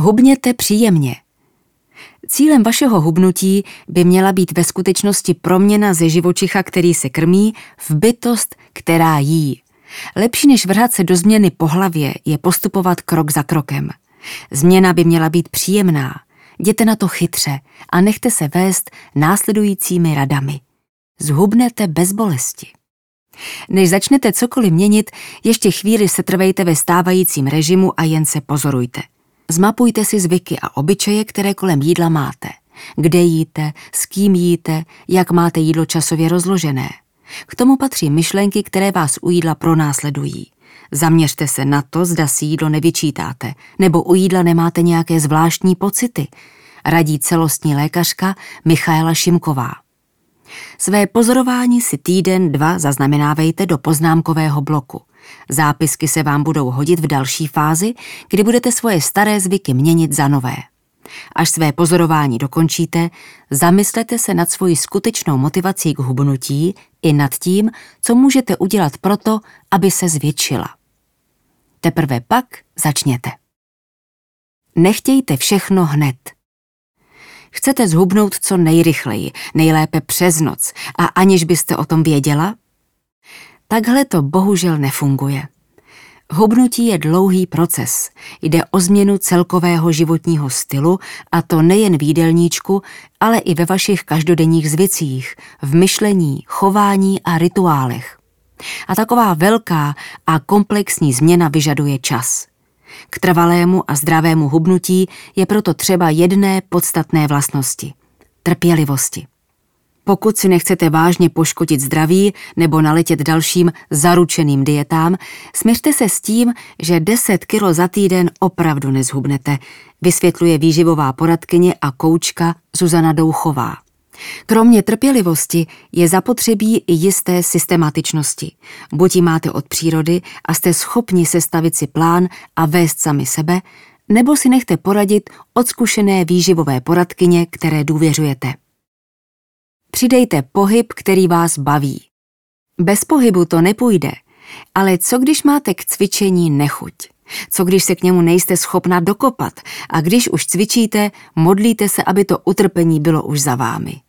Hubněte příjemně. Cílem vašeho hubnutí by měla být ve skutečnosti proměna ze živočicha, který se krmí, v bytost, která jí. Lepší než vrhat se do změny po hlavě je postupovat krok za krokem. Změna by měla být příjemná. Jděte na to chytře a nechte se vést následujícími radami. Zhubnete bez bolesti. Než začnete cokoliv měnit, ještě chvíli se trvejte ve stávajícím režimu a jen se pozorujte. Zmapujte si zvyky a obyčeje, které kolem jídla máte. Kde jíte, s kým jíte, jak máte jídlo časově rozložené. K tomu patří myšlenky, které vás u jídla pronásledují. Zaměřte se na to, zda si jídlo nevyčítáte, nebo u jídla nemáte nějaké zvláštní pocity, radí celostní lékařka Michaela Šimková. Své pozorování si týden, dva zaznamenávejte do poznámkového bloku. Zápisky se vám budou hodit v další fázi, kdy budete svoje staré zvyky měnit za nové. Až své pozorování dokončíte, zamyslete se nad svojí skutečnou motivací k hubnutí i nad tím, co můžete udělat proto, aby se zvětšila. Teprve pak začněte. Nechtějte všechno hned. Chcete zhubnout co nejrychleji, nejlépe přes noc a aniž byste o tom věděla? Takhle to bohužel nefunguje. Hubnutí je dlouhý proces. Jde o změnu celkového životního stylu a to nejen v jídelníčku, ale i ve vašich každodenních zvicích, v myšlení, chování a rituálech. A taková velká a komplexní změna vyžaduje čas. K trvalému a zdravému hubnutí je proto třeba jedné podstatné vlastnosti – trpělivosti. Pokud si nechcete vážně poškodit zdraví nebo naletět dalším zaručeným dietám, směřte se s tím, že 10 kilo za týden opravdu nezhubnete, vysvětluje výživová poradkyně a koučka Zuzana Douchová. Kromě trpělivosti je zapotřebí i jisté systematičnosti. Buď ji máte od přírody a jste schopni sestavit si plán a vést sami sebe, nebo si nechte poradit od zkušené výživové poradkyně, které důvěřujete. Přidejte pohyb, který vás baví. Bez pohybu to nepůjde, ale co když máte k cvičení nechuť? Co když se k němu nejste schopna dokopat a když už cvičíte, modlíte se, aby to utrpení bylo už za vámi?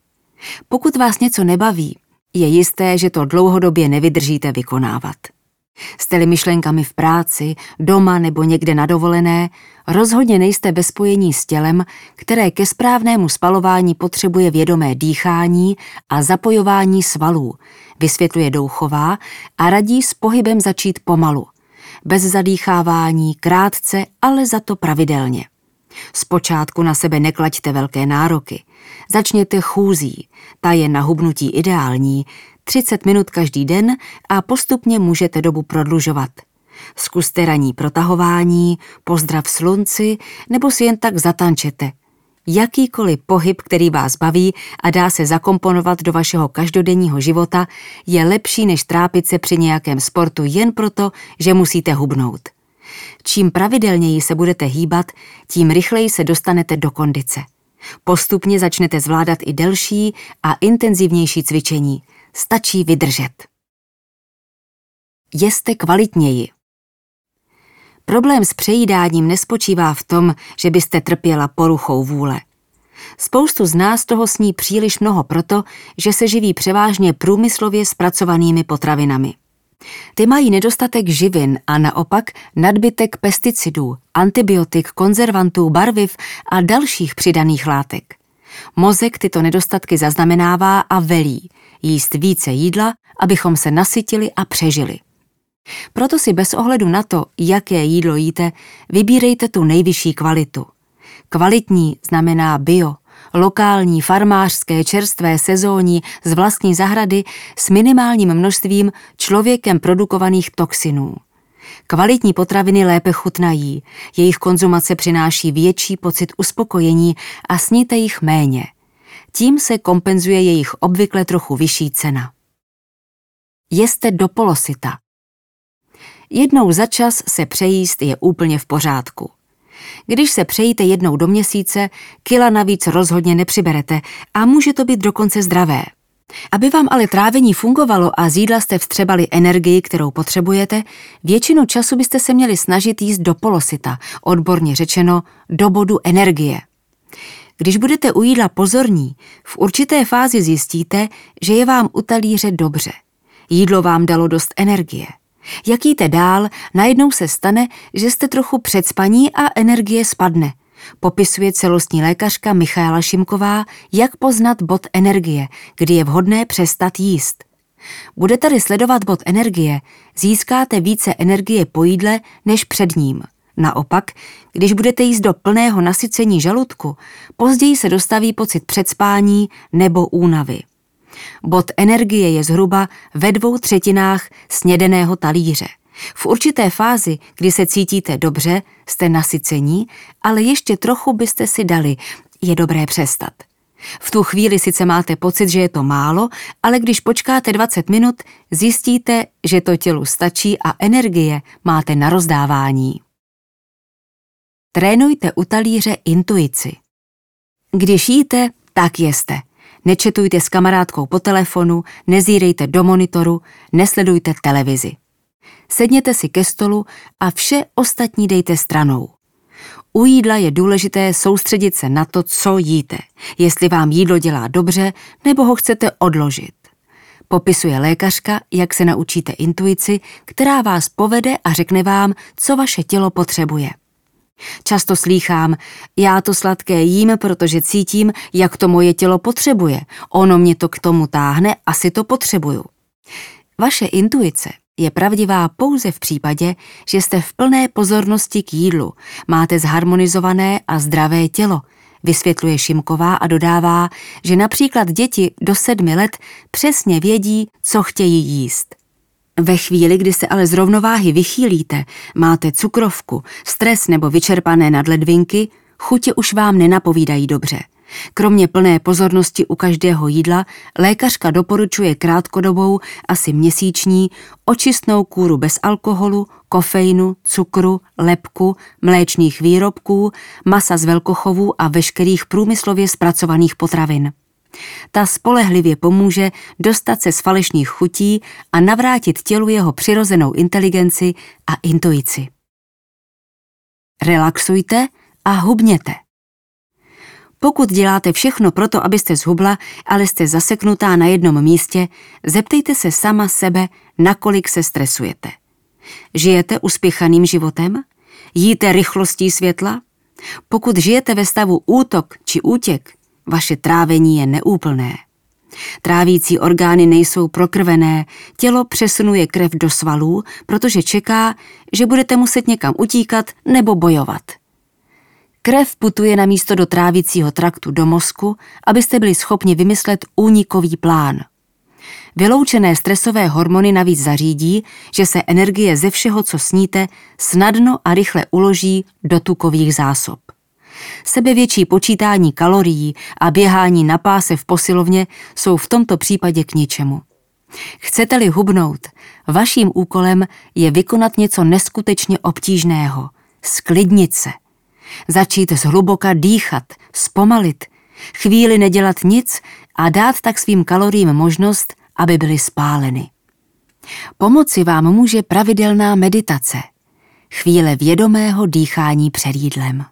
Pokud vás něco nebaví, je jisté, že to dlouhodobě nevydržíte vykonávat. Jste-li myšlenkami v práci, doma nebo někde na dovolené, rozhodně nejste ve spojení s tělem, které ke správnému spalování potřebuje vědomé dýchání a zapojování svalů, vysvětluje Douchová a radí s pohybem začít pomalu. Bez zadýchávání, krátce, ale za to pravidelně. Zpočátku na sebe neklaďte velké nároky. Začněte chůzí, ta je na hubnutí ideální, 30 minut každý den a postupně můžete dobu prodlužovat. Zkuste raní protahování, pozdrav slunci nebo si jen tak zatančete. Jakýkoliv pohyb, který vás baví a dá se zakomponovat do vašeho každodenního života, je lepší než trápit se při nějakém sportu jen proto, že musíte hubnout. Čím pravidelněji se budete hýbat, tím rychleji se dostanete do kondice. Postupně začnete zvládat i delší a intenzivnější cvičení. Stačí vydržet. Jeste kvalitněji. Problém s přejídáním nespočívá v tom, že byste trpěla poruchou vůle. Spoustu z nás toho sní příliš mnoho proto, že se živí převážně průmyslově zpracovanými potravinami. Ty mají nedostatek živin a naopak nadbytek pesticidů, antibiotik, konzervantů, barviv a dalších přidaných látek. Mozek tyto nedostatky zaznamenává a velí jíst více jídla, abychom se nasytili a přežili. Proto si bez ohledu na to, jaké jídlo jíte, vybírejte tu nejvyšší kvalitu. Kvalitní znamená bio, lokální, farmářské, čerstvé, sezónní, z vlastní zahrady s minimálním množstvím člověkem produkovaných toxinů. Kvalitní potraviny lépe chutnají, jejich konzumace přináší větší pocit uspokojení a sníte jich méně. Tím se kompenzuje jejich obvykle trochu vyšší cena. Jeste do polosita. Jednou za čas se přejíst je úplně v pořádku. Když se přejíte jednou do měsíce, kila navíc rozhodně nepřiberete a může to být dokonce zdravé. Aby vám ale trávení fungovalo a z jídla jste vstřebali energii, kterou potřebujete, většinu času byste se měli snažit jíst do polosita, odborně řečeno do bodu energie. Když budete u jídla pozorní, v určité fázi zjistíte, že je vám u talíře dobře. Jídlo vám dalo dost energie. Jak jíte dál, najednou se stane, že jste trochu předspaní a energie spadne. Popisuje celostní lékařka Michaela Šimková, jak poznat bod energie, kdy je vhodné přestat jíst. Budete-li sledovat bod energie, získáte více energie po jídle než před ním. Naopak, když budete jíst do plného nasycení žaludku, později se dostaví pocit předspání nebo únavy. Bod energie je zhruba ve dvou třetinách snědeného talíře. V určité fázi, kdy se cítíte dobře, jste nasycení, ale ještě trochu byste si dali. Je dobré přestat. V tu chvíli sice máte pocit, že je to málo, ale když počkáte 20 minut, zjistíte, že to tělu stačí a energie máte na rozdávání. Trénujte u talíře intuici. Když jíte, tak jeste. Nečetujte s kamarádkou po telefonu, nezírejte do monitoru, nesledujte televizi. Sedněte si ke stolu a vše ostatní dejte stranou. U jídla je důležité soustředit se na to, co jíte, jestli vám jídlo dělá dobře nebo ho chcete odložit. Popisuje lékařka, jak se naučíte intuici, která vás povede a řekne vám, co vaše tělo potřebuje. Často slýchám, já to sladké jím, protože cítím, jak to moje tělo potřebuje. Ono mě to k tomu táhne, asi to potřebuju. Vaše intuice je pravdivá pouze v případě, že jste v plné pozornosti k jídlu, máte zharmonizované a zdravé tělo, vysvětluje Šimková a dodává, že například děti do sedmi let přesně vědí, co chtějí jíst. Ve chvíli, kdy se ale z rovnováhy vychýlíte, máte cukrovku, stres nebo vyčerpané nadledvinky, chutě už vám nenapovídají dobře. Kromě plné pozornosti u každého jídla, lékařka doporučuje krátkodobou, asi měsíční, očistnou kůru bez alkoholu, kofeinu, cukru, lepku, mléčných výrobků, masa z velkochovů a veškerých průmyslově zpracovaných potravin. Ta spolehlivě pomůže dostat se z falešných chutí a navrátit tělu jeho přirozenou inteligenci a intuici. Relaxujte a hubněte. Pokud děláte všechno proto, abyste zhubla, ale jste zaseknutá na jednom místě, zeptejte se sama sebe, nakolik se stresujete. Žijete uspěchaným životem? Jíte rychlostí světla? Pokud žijete ve stavu útok či útěk, vaše trávení je neúplné. Trávící orgány nejsou prokrvené, tělo přesunuje krev do svalů, protože čeká, že budete muset někam utíkat nebo bojovat. Krev putuje na místo do trávícího traktu do mozku, abyste byli schopni vymyslet únikový plán. Vyloučené stresové hormony navíc zařídí, že se energie ze všeho, co sníte, snadno a rychle uloží do tukových zásob. Sebevětší počítání kalorií a běhání na páse v posilovně jsou v tomto případě k ničemu. Chcete-li hubnout, vaším úkolem je vykonat něco neskutečně obtížného, sklidnit se. Začít zhluboka dýchat, zpomalit, chvíli nedělat nic a dát tak svým kaloriím možnost, aby byly spáleny. Pomoci vám může pravidelná meditace, chvíle vědomého dýchání před jídlem.